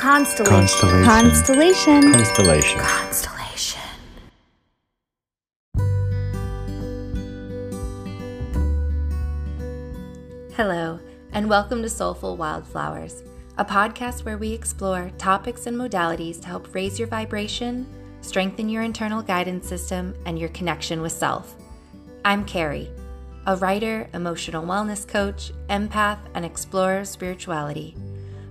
Constellation. Constellation. Constellation. Constellation. Constellation. Hello, and welcome to Soulful Wildflowers, a podcast where we explore topics and modalities to help raise your vibration, strengthen your internal guidance system, and your connection with self. I'm Carrie, a writer, emotional wellness coach, empath, and explorer of spirituality.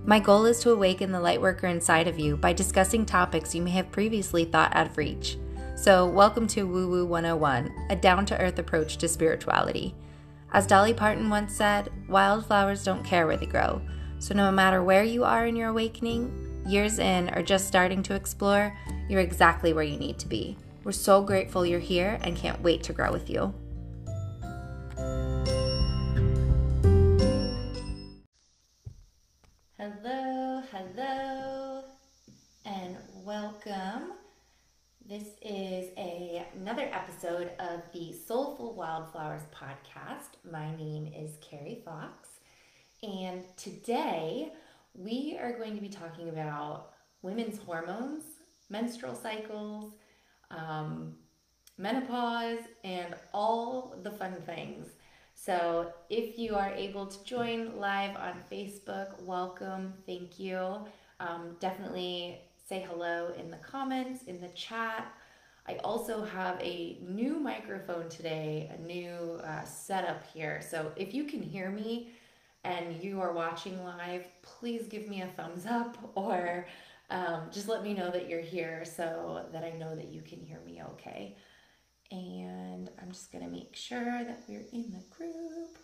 My goal is to awaken the lightworker inside of you by discussing topics you may have previously thought out of reach. So, welcome to Woo Woo 101, a down to earth approach to spirituality. As Dolly Parton once said, wildflowers don't care where they grow. So, no matter where you are in your awakening, years in, or just starting to explore, you're exactly where you need to be. We're so grateful you're here and can't wait to grow with you. Hello, hello, and welcome. This is a, another episode of the Soulful Wildflowers podcast. My name is Carrie Fox, and today we are going to be talking about women's hormones, menstrual cycles, um, menopause, and all the fun things. So, if you are able to join live on Facebook, welcome, thank you. Um, definitely say hello in the comments, in the chat. I also have a new microphone today, a new uh, setup here. So, if you can hear me and you are watching live, please give me a thumbs up or um, just let me know that you're here so that I know that you can hear me okay. And I'm just to make sure that we're in the group.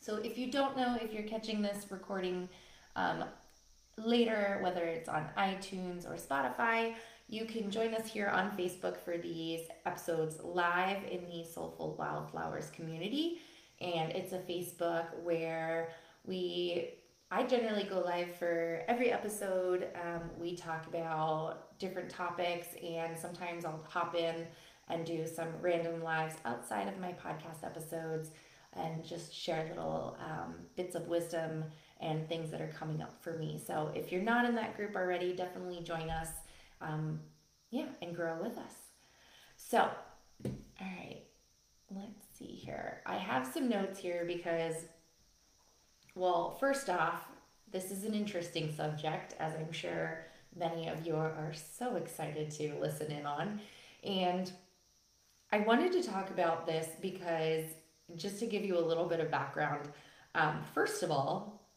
So if you don't know if you're catching this recording um, later, whether it's on iTunes or Spotify, you can join us here on Facebook for these episodes live in the Soulful Wildflowers community. And it's a Facebook where we I generally go live for every episode. Um, we talk about different topics, and sometimes I'll pop in and do some random lives outside of my podcast episodes and just share little um, bits of wisdom and things that are coming up for me. So if you're not in that group already, definitely join us. Um, yeah, and grow with us. So, all right, let's see here. I have some notes here because, well, first off, this is an interesting subject, as I'm sure many of you are so excited to listen in on. And I wanted to talk about this because, just to give you a little bit of background, um, first of all,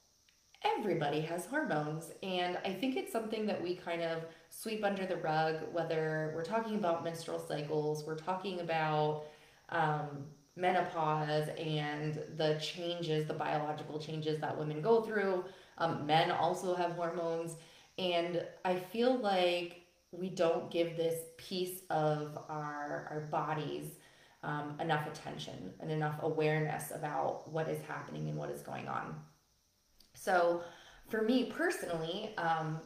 everybody has hormones. And I think it's something that we kind of sweep under the rug, whether we're talking about menstrual cycles, we're talking about um, menopause and the changes, the biological changes that women go through. Um, men also have hormones. And I feel like we don't give this piece of our, our bodies um, enough attention and enough awareness about what is happening and what is going on. So, for me personally, um,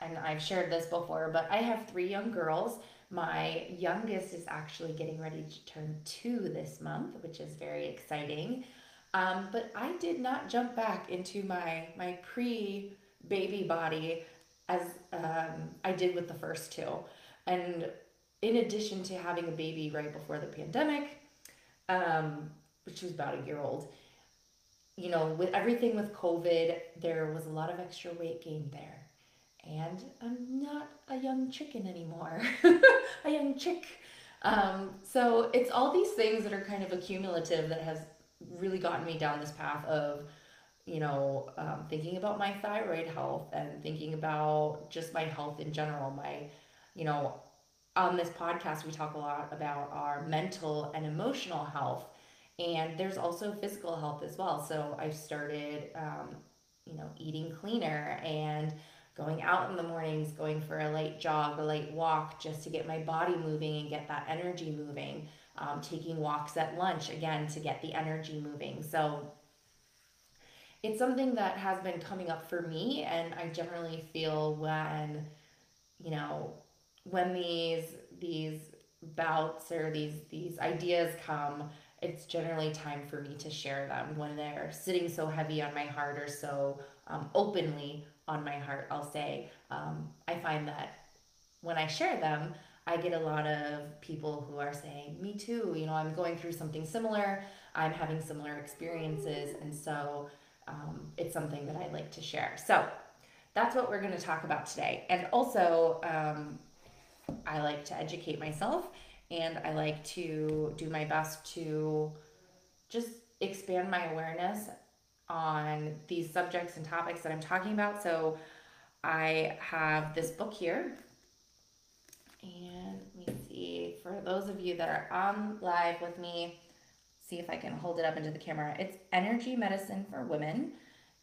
and I've shared this before, but I have three young girls. My youngest is actually getting ready to turn two this month, which is very exciting. Um, but I did not jump back into my my pre baby body as um, I did with the first two. And in addition to having a baby right before the pandemic, um, which was about a year old, you know, with everything with COVID, there was a lot of extra weight gain there. And I'm not a young chicken anymore, a young chick. Um, so it's all these things that are kind of accumulative that has really gotten me down this path of you know, um, thinking about my thyroid health and thinking about just my health in general. My, you know, on this podcast, we talk a lot about our mental and emotional health, and there's also physical health as well. So I've started, um, you know, eating cleaner and going out in the mornings, going for a light jog, a light walk, just to get my body moving and get that energy moving. Um, taking walks at lunch again to get the energy moving. So it's something that has been coming up for me and i generally feel when you know when these these bouts or these these ideas come it's generally time for me to share them when they're sitting so heavy on my heart or so um, openly on my heart, I'll say. Um, I find that when I share them, I get a lot of people who are saying, Me too, you know, I'm going through something similar, I'm having similar experiences, and so um, it's something that I like to share. So that's what we're going to talk about today. And also, um, I like to educate myself and I like to do my best to just expand my awareness on these subjects and topics that I'm talking about. So I have this book here. And let me see, for those of you that are on live with me, see if I can hold it up into the camera. It's Energy Medicine for Women.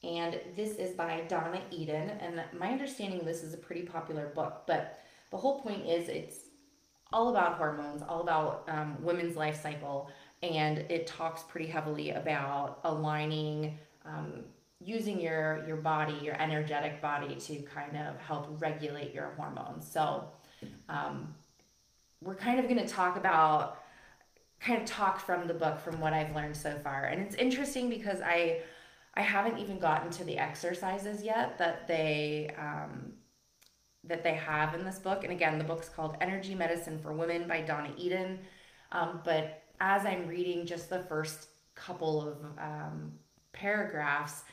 And this is by Donna Eden. And my understanding, of this is a pretty popular book. But the whole point is it's all about hormones, all about um, women's life cycle. And it talks pretty heavily about aligning um, using your your body, your energetic body, to kind of help regulate your hormones. So um, we're kind of going to talk about kind of talk from the book from what I've learned so far, and it's interesting because I I haven't even gotten to the exercises yet that they um, that they have in this book. And again, the book's called Energy Medicine for Women by Donna Eden. Um, but as I'm reading just the first couple of um, paragraphs,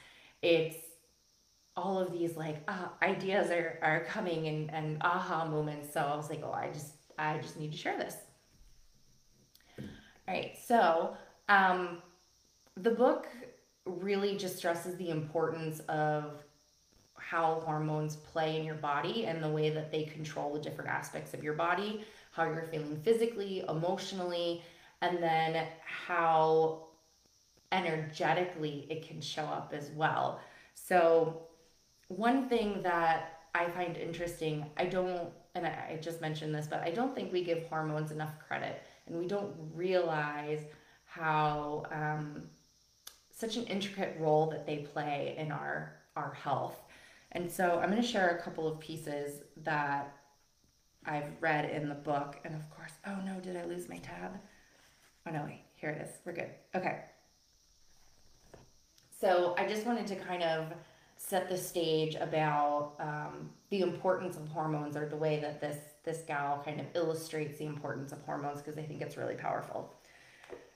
it's all of these like uh, ideas are, are coming and, and aha moments. So I was like, oh, I just I just need to share this. Right, so um, the book really just stresses the importance of how hormones play in your body and the way that they control the different aspects of your body, how you're feeling physically, emotionally, and then how energetically it can show up as well. So, one thing that I find interesting, I don't, and I just mentioned this, but I don't think we give hormones enough credit and we don't realize how um, such an intricate role that they play in our our health. And so I'm going to share a couple of pieces that I've read in the book. And of course, oh no, did I lose my tab? Oh no, wait, here it is. We're good. Okay. So I just wanted to kind of set the stage about um, the importance of hormones or the way that this this gal kind of illustrates the importance of hormones because I think it's really powerful.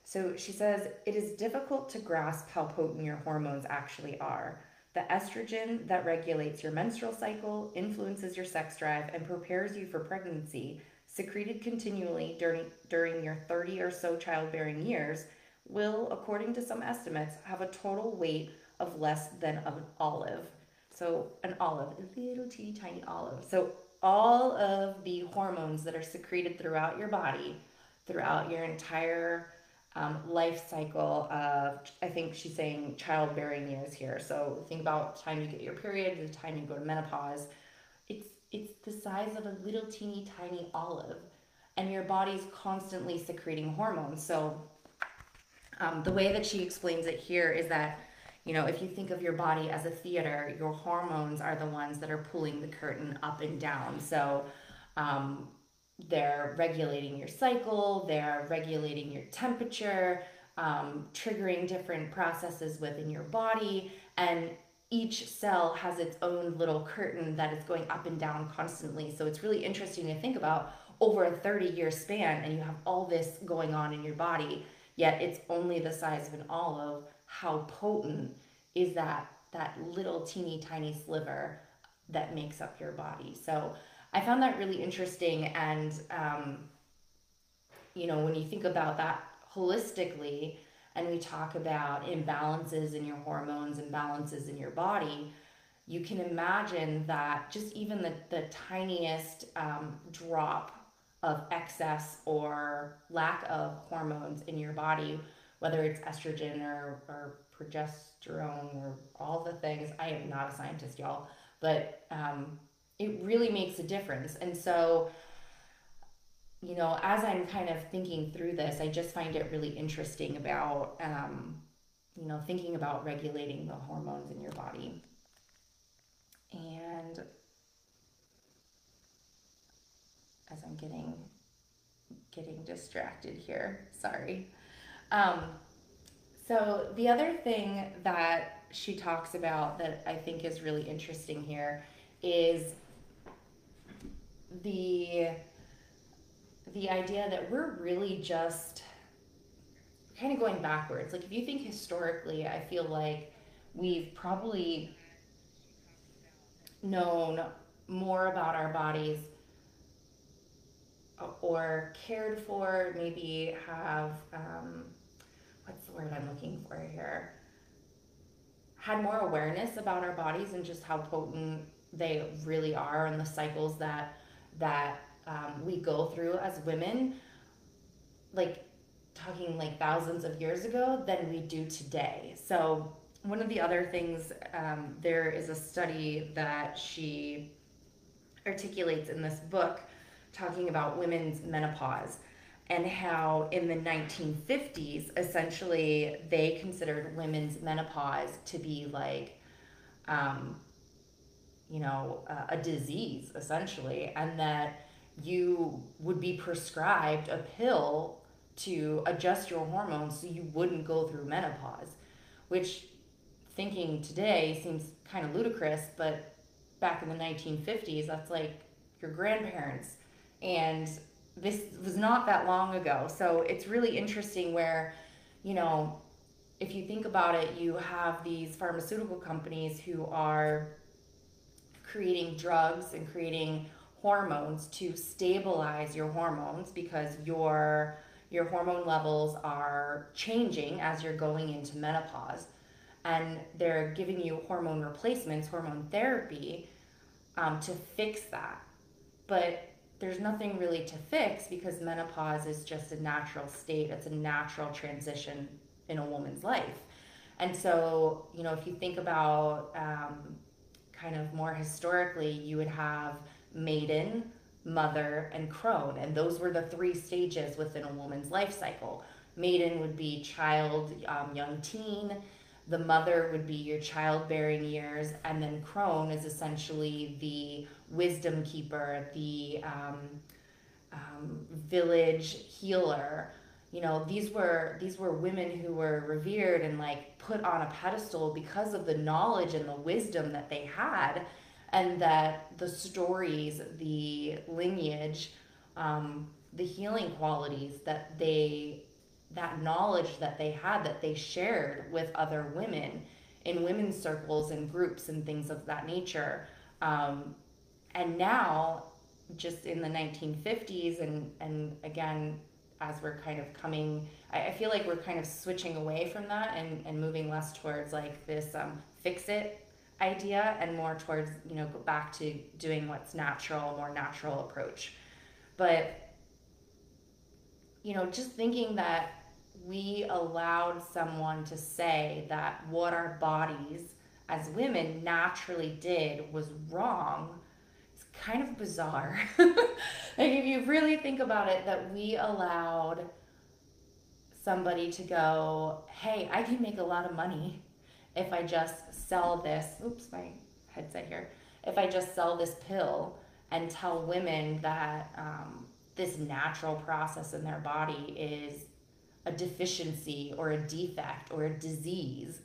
So she says it is difficult to grasp how potent your hormones actually are. The estrogen that regulates your menstrual cycle, influences your sex drive, and prepares you for pregnancy, secreted continually during, during your 30 or so childbearing years, will, according to some estimates, have a total weight of less than an olive. So, an olive, a little teeny tiny olive. So, all of the hormones that are secreted throughout your body, throughout your entire um, life cycle of, I think she's saying childbearing years here. So, think about time you get your period, the time you go to menopause. It's it's the size of a little teeny tiny olive, and your body's constantly secreting hormones. So, um, the way that she explains it here is that, you know, if you think of your body as a theater, your hormones are the ones that are pulling the curtain up and down. So, um, they're regulating your cycle, they're regulating your temperature, um, triggering different processes within your body, and each cell has its own little curtain that is going up and down constantly. So it's really interesting to think about over a 30 year span, and you have all this going on in your body yet it's only the size of an olive, how potent is that that little teeny tiny sliver that makes up your body? So I found that really interesting, and um, you know when you think about that holistically, and we talk about imbalances in your hormones, imbalances in your body. You can imagine that just even the, the tiniest um, drop of excess or lack of hormones in your body, whether it's estrogen or, or progesterone or all the things. I am not a scientist, y'all, but um, it really makes a difference. And so, you know, as I'm kind of thinking through this, I just find it really interesting about, um, you know, thinking about regulating the hormones in your body. And as I'm getting getting distracted here. Sorry. Um, so the other thing that she talks about that I think is really interesting here is the the idea that we're really just kind of going backwards. Like if you think historically, I feel like we've probably known more about our bodies or cared for, maybe have, um, what's the word I'm looking for here? Had more awareness about our bodies and just how potent they really are and the cycles that that um, we go through as women, like talking like thousands of years ago, than we do today. So one of the other things, um, there is a study that she articulates in this book talking about women's menopause and how in the 1950s, essentially, they considered women's menopause to be like, um, you know, a disease, essentially, and that you would be prescribed a pill to adjust your hormones so you wouldn't go through menopause, which thinking today seems kind of ludicrous, but back in the 1950s, that's like your grandparents. And this was not that long ago. So it's really interesting where, you know, if you think about it, you have these pharmaceutical companies who are creating drugs and creating hormones to stabilize your hormones because your your hormone levels are changing as you're going into menopause and they're giving you hormone replacements hormone therapy um, to fix that but there's nothing really to fix because menopause is just a natural state. It's a natural transition in a woman's life. And so you know if you think about um, kind of more historically you would have maiden mother and crone. And those were the three stages within a woman's life cycle. Maiden would be child um, young teen the mother would be your childbearing years and then crone is essentially the wisdom keeper, the um, um, village healer. You know, these were these were women who were revered and like put on a pedestal because of the knowledge and the wisdom that they had, and that the stories, the lineage, um, the healing qualities that they that knowledge that they had that they shared with other women in women's circles and groups and things of that nature. Um, and now just in the 1950s and and again as we're kind of coming I, I, feel like we're kind of switching away from that and, and moving less towards like this um, fix it idea and more towards you know go back to doing what's natural more natural approach. But you know just thinking that we allowed someone to say that what our bodies as women naturally did was wrong it's kind of bizarre. like if you really think about it, that we allowed somebody to go, hey, I can make a lot of money if I just sell this. Oops, my headset here. If I just sell this pill and tell women that um, this natural process in their body is a deficiency or a defect or a disease,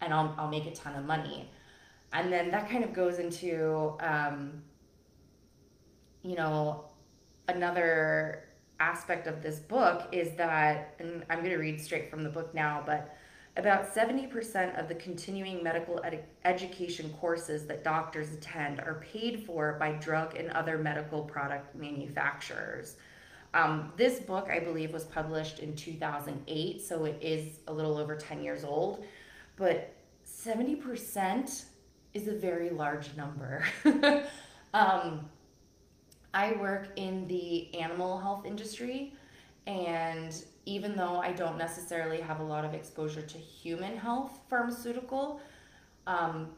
and I'll, I'll make a ton of money. And then that kind of goes into um, you know, another aspect of this book is that, and I'm going to read straight from the book now, but about 70% of the continuing medical ed- education courses that doctors attend are paid for by drug and other medical product manufacturers. Um, this book, I believe, was published in 2008, so it is a little over 10 years old. But 70% is a very large number. um, I work in the animal health industry, and even though I don't necessarily have a lot of exposure to human health pharmaceutical, um,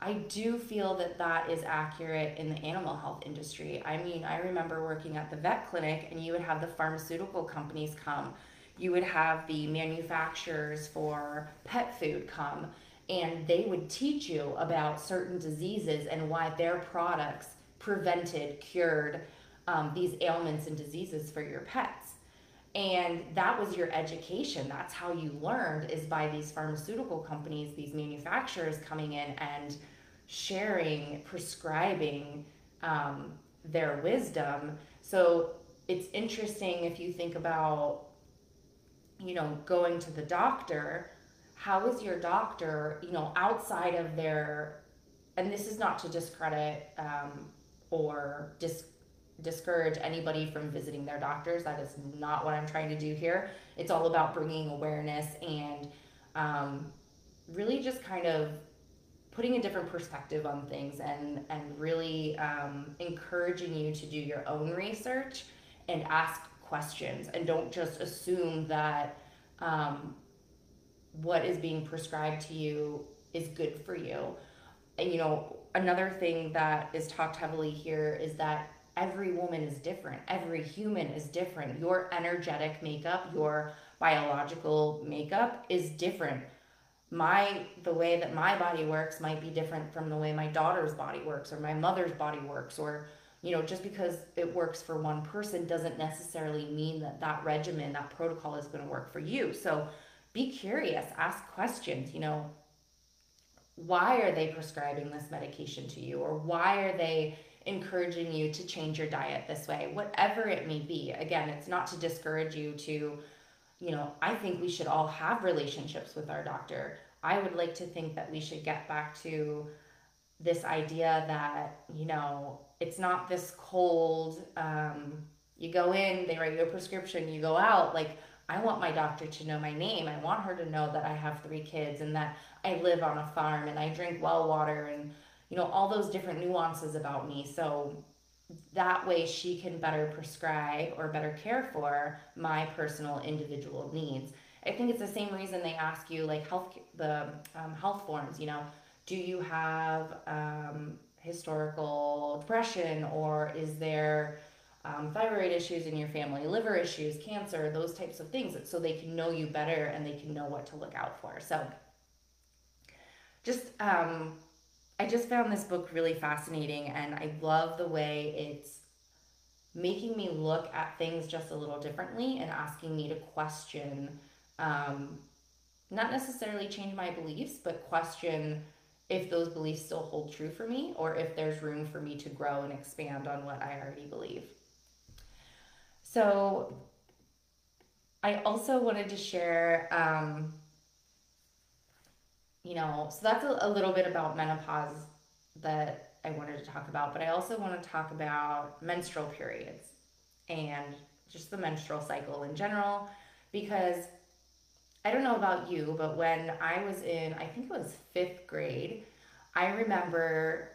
I do feel that that is accurate in the animal health industry. I mean, I remember working at the vet clinic, and you would have the pharmaceutical companies come, you would have the manufacturers for pet food come, and they would teach you about certain diseases and why their products prevented, cured um, these ailments and diseases for your pets. And that was your education. That's how you learned is by these pharmaceutical companies, these manufacturers coming in and sharing, prescribing um, their wisdom. So it's interesting if you think about, you know, going to the doctor. How is your doctor, you know, outside of their, and this is not to discredit um, or dis- discourage anybody from visiting their doctors. That is not what I'm trying to do here. It's all about bringing awareness and um, really just kind of putting a different perspective on things and and really um, encouraging you to do your own research and ask questions and don't just assume that um, what is being prescribed to you is good for you and you know another thing that is talked heavily here is that every woman is different. Every human is different. Your energetic makeup your biological makeup is different. My the way that my body works might be different from the way my daughter's body works or my mother's body works or you know just because it works for one person doesn't necessarily mean that that regimen that protocol is going to work for you. So be curious ask questions you know why are they prescribing this medication to you or why are they encouraging you to change your diet this way whatever it may be again it's not to discourage you to you know, I think we should all have relationships with our doctor. I would like to think that we should get back to this idea that, you know, it's not this cold, um, you go in, they write you a prescription, you go out. Like, I want my doctor to know my name. I want her to know that I have three kids and that I live on a farm and I drink well water and, you know, all those different nuances about me. So, that way she can better prescribe or better care for my personal individual needs. I think it's the same reason they ask you like health the um, health forms. You know, do you have um, historical depression or is there um, thyroid issues in your family, liver issues, cancer, those types of things, so they can know you better and they can know what to look out for. So, just um, I just found this book really fascinating and I love the way it's making me look at things just a little differently and asking me to question, um, not necessarily change my beliefs, but question if those beliefs still hold true for me or if there's room for me to grow and expand on what I already believe. So, I also wanted to share. Um, you know, so that's a, a little bit about menopause that I wanted to talk about, but I also want to talk about menstrual periods and just the menstrual cycle in general because I don't know about you, but when I was in, I think it was fifth grade, I remember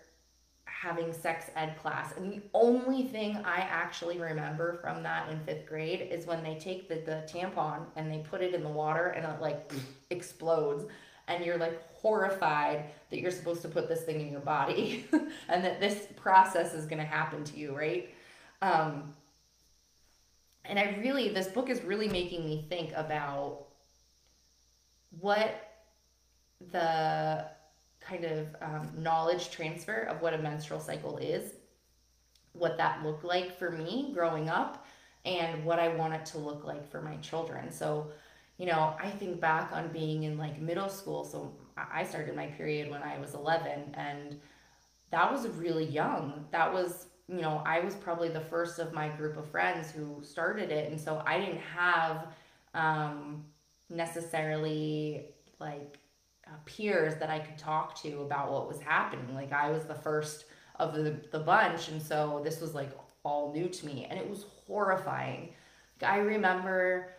having sex ed class. And the only thing I actually remember from that in fifth grade is when they take the, the tampon and they put it in the water and it like explodes and you're like horrified that you're supposed to put this thing in your body and that this process is going to happen to you, right? Um, and I really, this book is really making me think about what the kind of um, knowledge transfer of what a menstrual cycle is, what that looked like for me growing up, and what I want it to look like for my children. So, you know, I think back on being in like middle school. So I started my period when I was 11, and that was really young. That was, you know, I was probably the first of my group of friends who started it. And so I didn't have um, necessarily like uh, peers that I could talk to about what was happening. Like I was the first of the, the bunch. And so this was like all new to me, and it was horrifying. I remember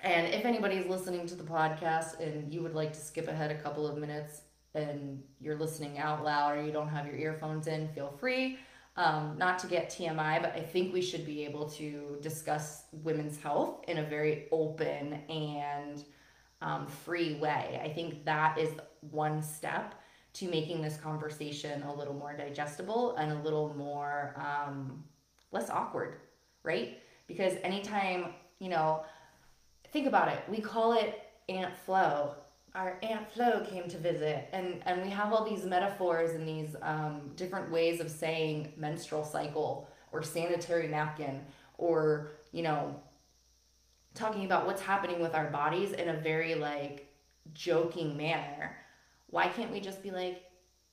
and if anybody's listening to the podcast and you would like to skip ahead a couple of minutes and you're listening out loud or you don't have your earphones in, feel free. Um, not to get TMI, but I think we should be able to discuss women's health in a very open and um, free way. I think that is one step to making this conversation a little more digestible and a little more um, less awkward, right? Because anytime, you know, think about it. We call it Aunt Flo. Our Aunt Flo came to visit, and, and we have all these metaphors and these um, different ways of saying menstrual cycle or sanitary napkin or, you know, talking about what's happening with our bodies in a very like joking manner. Why can't we just be like,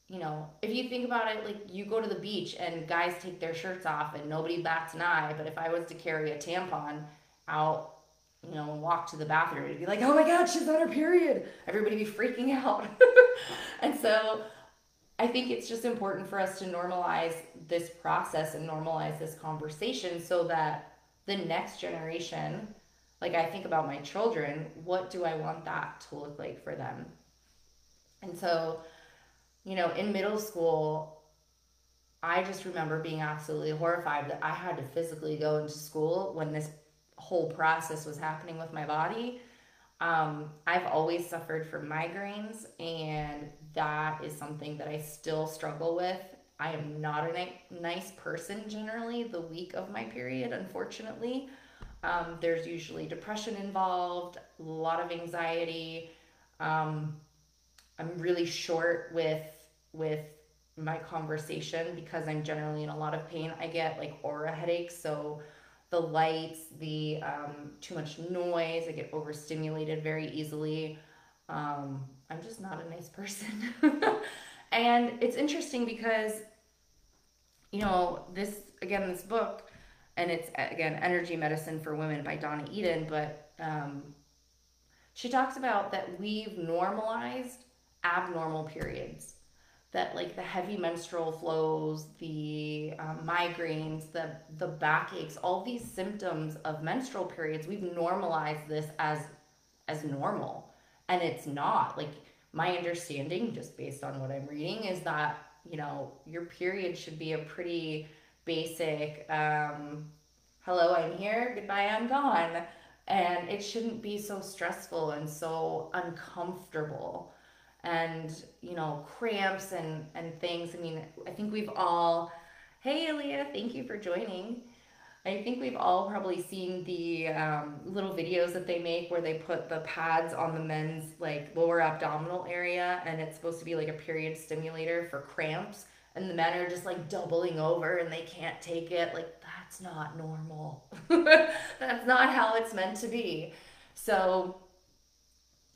you know, if you think about it, like you go to the beach and guys take their shirts off and nobody bats an eye. But if I was to carry a tampon out, you know, walk to the bathroom, it'd be like, oh my God, she's on her period. Everybody be freaking out. and so I think it's just important for us to normalize this process and normalize this conversation so that the next generation, like I think about my children, what do I want that to look like for them? And so, you know, in middle school, I just remember being absolutely horrified that I had to physically go into school when this whole process was happening with my body. Um, I've always suffered from migraines, and that is something that I still struggle with. I am not a ni- nice person generally the week of my period, unfortunately. Um, there's usually depression involved, a lot of anxiety. Um, I'm really short with with my conversation because I'm generally in a lot of pain. I get like aura headaches, so the lights, the um, too much noise, I get overstimulated very easily. Um, I'm just not a nice person. and it's interesting because, you know, this, again, this book, and it's, again, Energy Medicine for Women by Donna Eden, but um, she talks about that we've normalized abnormal periods that like the heavy menstrual flows the um, migraines the the backaches all these symptoms of menstrual periods we've normalized this as as normal. And it's not. Like my understanding just based on what i'm reading is that you know your period should be a pretty basic um, hello i'm here goodbye i'm gone. And it shouldn't be so stressful and so uncomfortable and you know cramps and and things. I mean i think we've all hey Aaliyah, thank you for joining. I think we've all probably seen the um, little videos that they make where they put the pads on the men's like lower abdominal area and it's supposed to be like a period stimulator for cramps and the men are just like doubling over and they can't take it. Like that's not normal. That's not how it's meant to be. So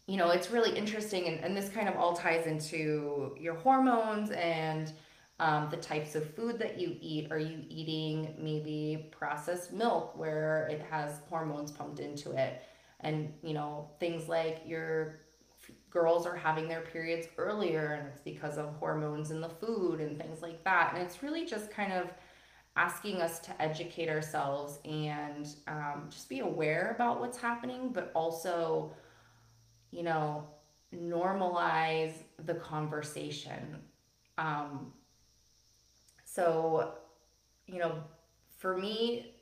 you know, it's really interesting, and, and this kind of all ties into your hormones and um, the types of food that you eat. Are you eating maybe processed milk where it has hormones pumped into it? And, you know, things like your girls are having their periods earlier and it's because of hormones in the food and things like that. And it's really just kind of asking us to educate ourselves and um, just be aware about what's happening, but also you know, normalize the conversation. Um, so, you know, for me,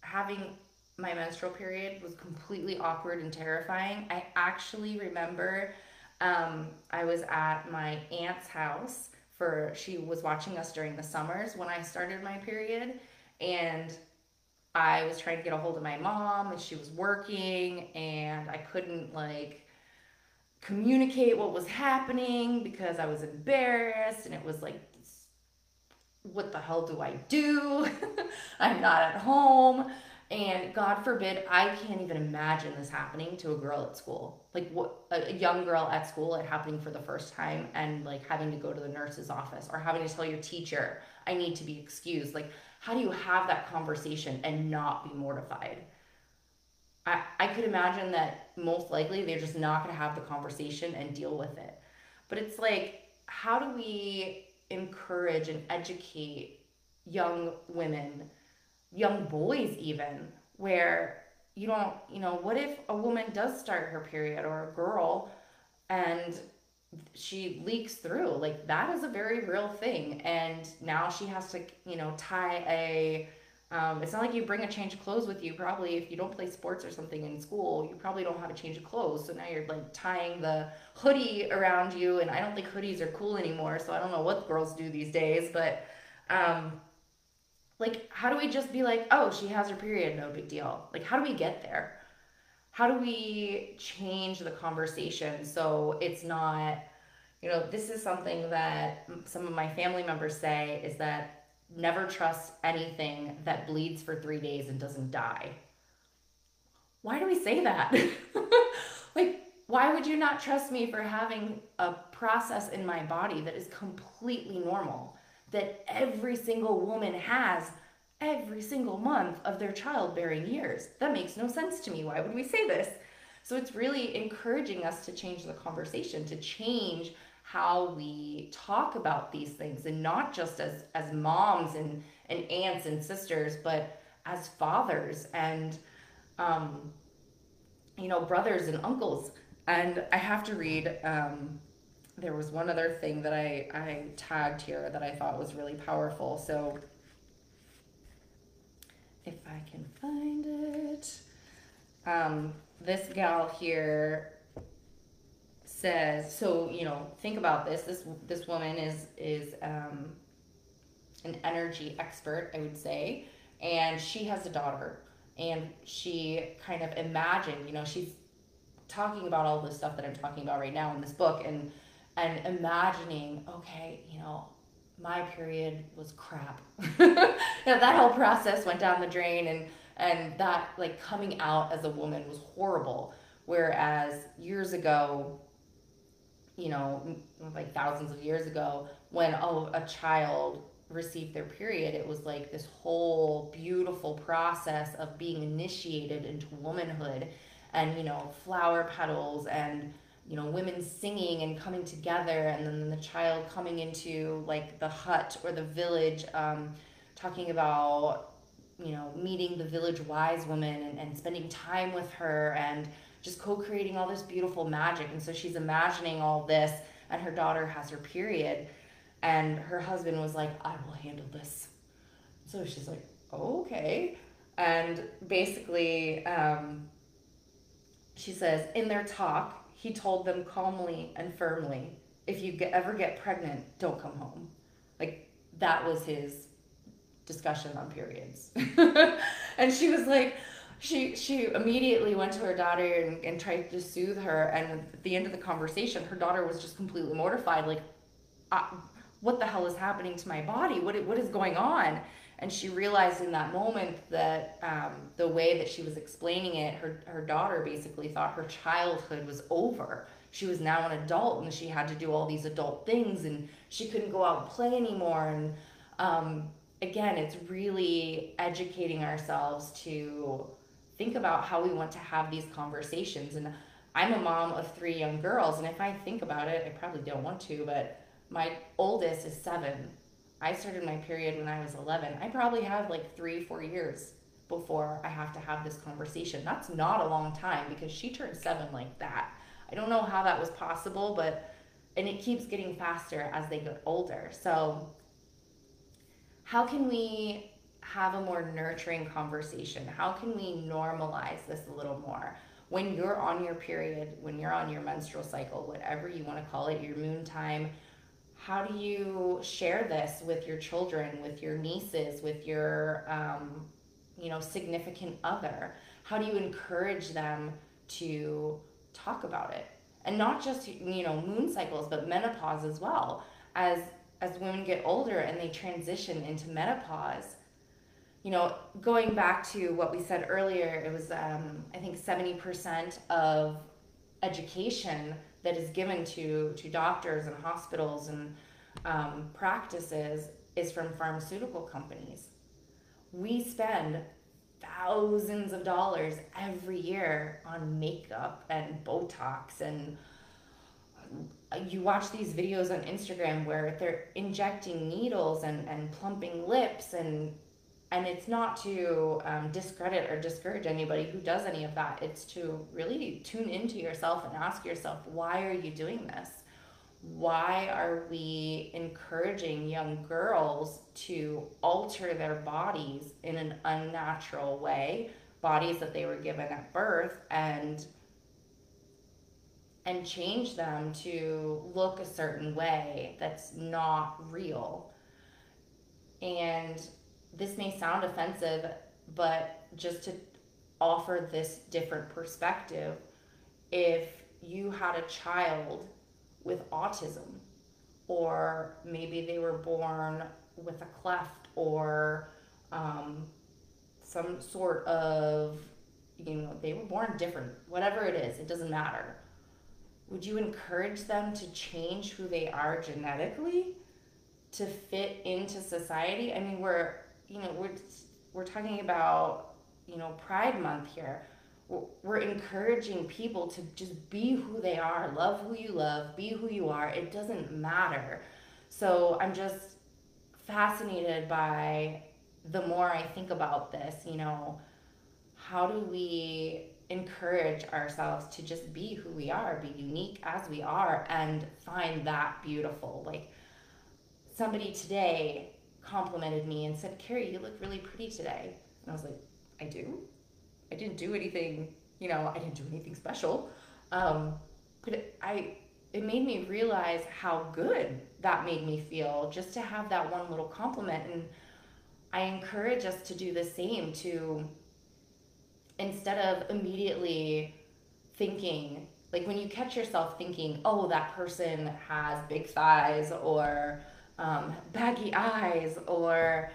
having my menstrual period was completely awkward and terrifying. I actually remember um, I was at my aunt's house for she was watching us during the summers when I started my period, and I was trying to get a hold of my mom, and she was working, and I couldn't like communicate what was happening because I was embarrassed and it was like what the hell do I do? I'm not at home. And God forbid, I can't even imagine this happening to a girl at school. Like what a young girl at school, it happening for the first time and like having to go to the nurse's office or having to tell your teacher, I need to be excused. Like, how do you have that conversation and not be mortified? I, I could imagine that most likely they're just not going to have the conversation and deal with it. But it's like, how do we encourage and educate young women, young boys, even, where you don't, you know, what if a woman does start her period or a girl and she leaks through? Like, that is a very real thing. And now she has to, you know, tie a um, it's not like you bring a change of clothes with you. Probably, if you don't play sports or something in school, you probably don't have a change of clothes. So now you're like tying the hoodie around you, and I don't think hoodies are cool anymore. So I don't know what girls do these days, but um, like, how do we just be like, oh, she has her period, no big deal? Like, how do we get there? How do we change the conversation so it's not, you know, this is something that some of my family members say is that never trust anything that bleeds for three days and doesn't die. why do we say that? like, why would you not trust me for having a process in my body that is completely normal, that every single woman has every single month of their childbearing years? That makes no sense to me. Why would we say this? So it's really encouraging us to change the conversation, to change how we talk about these things and not just as as moms and and aunts and sisters but as fathers and um, you know brothers and uncles. And i have to read um, there was one other thing that i i tagged here that i thought was really powerful. So if i can find it. Um, this gal here says so you know think about this. This this woman is is um, an energy expert i would say and she has a daughter. And she kind of imagined you know she's talking about all the stuff that i'm talking about right now in this book and and imagining okay you know my period was crap. You know, that whole process went down the drain and and that like coming out as a woman was horrible. Whereas years ago you know, like thousands of years ago, when oh, a child received their period, it was like this whole beautiful process of being initiated into womanhood and, you know, flower petals and, you know, women singing and coming together, and then the child coming into like the hut or the village, um, talking about, you know, meeting the village wise woman and, and spending time with her and, just co-creating all this beautiful magic. And so she's imagining all this and her daughter has her period. And her husband was like i will handle this. So she's like okay. And basically um, she says in their talk he told them calmly and firmly if you get, ever get pregnant don't come home. Like that was his discussion on periods. And she was like she she immediately went to her daughter and, and tried to soothe her. And at the end of the conversation her daughter was just completely mortified like what the hell is happening to my body? What, what is going on? And she realized in that moment that um, the way that she was explaining it her, her daughter basically thought her childhood was over. She was now an adult and she had to do all these adult things and she couldn't go out and play anymore. And um, again it's really educating ourselves to think about how we want to have these conversations. And I'm a mom of three young girls, and if I think about it, I probably don't want to, but my oldest is seven. I started my period when I was 11. I probably have like three, four years before I have to have this conversation. That's not a long time because she turned seven like that. I don't know how that was possible, but, and it keeps getting faster as they get older. So, how can we have a more nurturing conversation? How can we normalize this a little more? When you're on your period, when you're on your menstrual cycle, whatever you want to call it, your moon time, how do you share this with your children, with your nieces, with your um, you know significant other? How do you encourage them to talk about it? And not just you know moon cycles, but menopause as well. As as women get older and they transition into menopause, you know, going back to what we said earlier, it was, um, I think, 70% of education that is given to, to doctors and hospitals and um, practices is from pharmaceutical companies. We spend thousands of dollars every year on makeup and Botox and you watch these videos on Instagram where they're injecting needles and, and plumping lips and and it's not to um, discredit or discourage anybody who does any of that. It's to really tune into yourself and ask yourself why are you doing this? Why are we encouraging young girls to alter their bodies in an unnatural way bodies that they were given at birth and and change them to look a certain way that's not real and this may sound offensive, but just to offer this different perspective, if you had a child with autism, or maybe they were born with a cleft or um, some sort of you know, they were born different, whatever it is, it doesn't matter. Would you encourage them to change who they are genetically to fit into society? I mean, we're, you know, we're, we're talking about, you know, Pride Month here. We're, encouraging people to just be who they are, love who you love, be who you are. It doesn't matter. So I'm just fascinated by the more I think about this, you know, how do we encourage ourselves to just be who we are, be unique as we are, and find that beautiful? Like, somebody today complimented me and said, Carrie, you look really pretty today. And I was like, I do? I didn't do anything, you know, I didn't do anything special. Um, but it, I, it made me realize how good that made me feel just to have that one little compliment. And I encourage us to do the same to instead of immediately thinking like when you catch yourself thinking oh that person has big thighs or um, baggy eyes or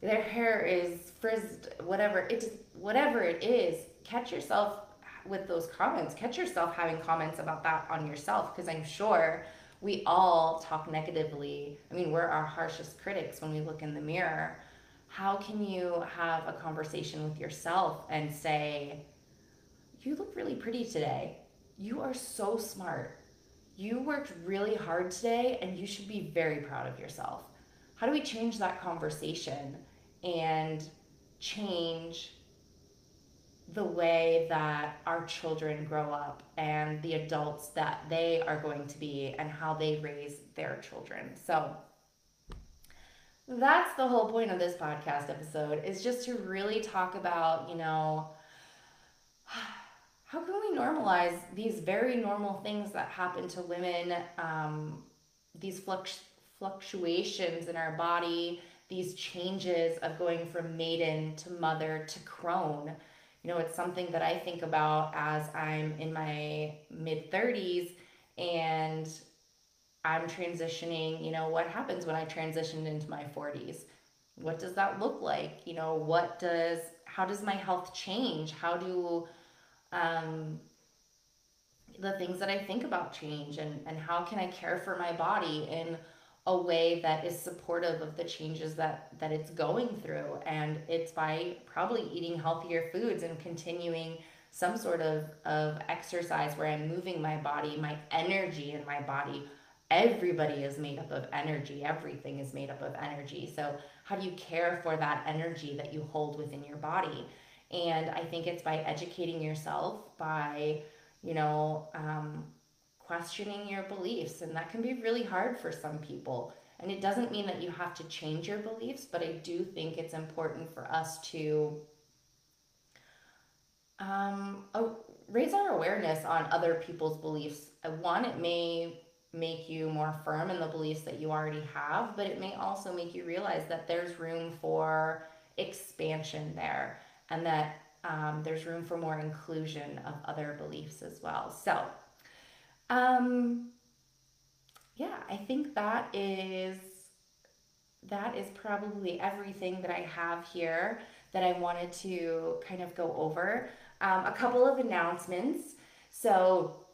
their hair is frizzed whatever whatever it is catch yourself with those comments. Catch yourself having comments about that on yourself because i'm sure we all talk negatively. I mean we're our harshest critics when we look in the mirror how can you have a conversation with yourself and say, You look really pretty today. You are so smart. You worked really hard today and you should be very proud of yourself. How do we change that conversation and change the way that our children grow up and the adults that they are going to be and how they raise their children? So, that's the whole point of this podcast episode is just to really talk about, you know, how can we normalize these very normal things that happen to women, um, these fluctuations in our body, these changes of going from maiden to mother to crone. You know, it's something that I think about as I'm in my mid 30s and I'm transitioning, you know, what happens when I transition into my 40s? What does that look like? You know, what does, how does my health change? How do, um, the things that I think about change and, and how can I care for my body in a way that is supportive of the changes that, that it's going through. And it's by probably eating healthier foods and continuing some sort of, of exercise where I'm moving my body, my energy in my body everybody is made up of energy. Everything is made up of energy. So how do you care for that energy that you hold within your body? And i think it's by educating yourself by you know um, questioning your beliefs. And that can be really hard for some people. And it doesn't mean that you have to change your beliefs but i do think it's important for us to um, raise our awareness on other people's beliefs. One it may make you more firm in the beliefs that you already have, but it may also make you realize that there's room for expansion there and that um, there's room for more inclusion of other beliefs as well. So, um, yeah, I think that is that is probably everything that I have here that I wanted to kind of go over. Um, a couple of announcements. So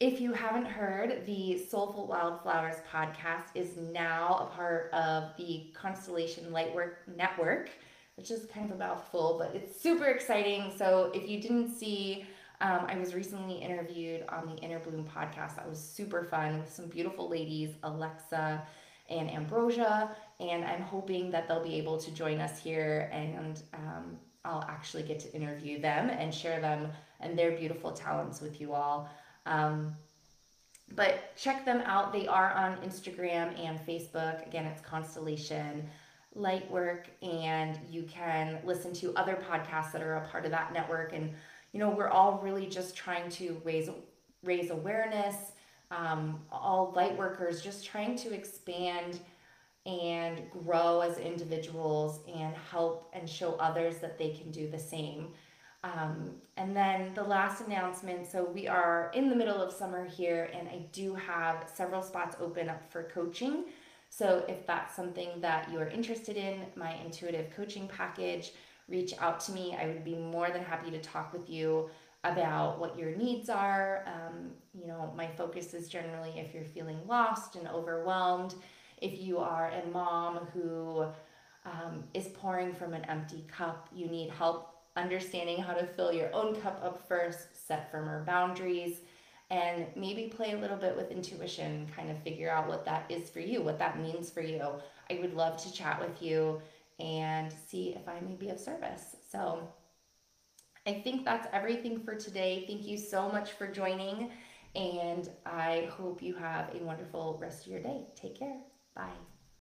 if you haven't heard, the Soulful Wildflowers podcast is now a part of the Constellation Lightwork Network, which is kind of a mouthful, but it's super exciting. So if you didn't see, um, I was recently interviewed on the Inner Bloom podcast. That was super fun with some beautiful ladies, Alexa and Ambrosia. And I'm hoping that they'll be able to join us here and um, I'll actually get to interview them and share them and their beautiful talents with you all. Um, but check them out. They are on Instagram and Facebook. Again, it's Constellation Lightwork, and you can listen to other podcasts that are a part of that network. And you know, we're all really just trying to raise raise awareness. Um, all light workers just trying to expand and grow as individuals and help and show others that they can do the same. Um, and then the last announcement so, we are in the middle of summer here, and I do have several spots open up for coaching. So, if that's something that you are interested in, my intuitive coaching package reach out to me. I would be more than happy to talk with you about what your needs are. Um, you know, my focus is generally if you're feeling lost and overwhelmed, if you are a mom who um, is pouring from an empty cup, you need help understanding how to fill your own cup up first, set firmer boundaries, and maybe play a little bit with intuition, kind of figure out what that is for you, what that means for you. I would love to chat with you and see if I may be of service. So I think that's everything for today. Thank you so much for joining, and I hope you have a wonderful rest of your day. Take care. Bye.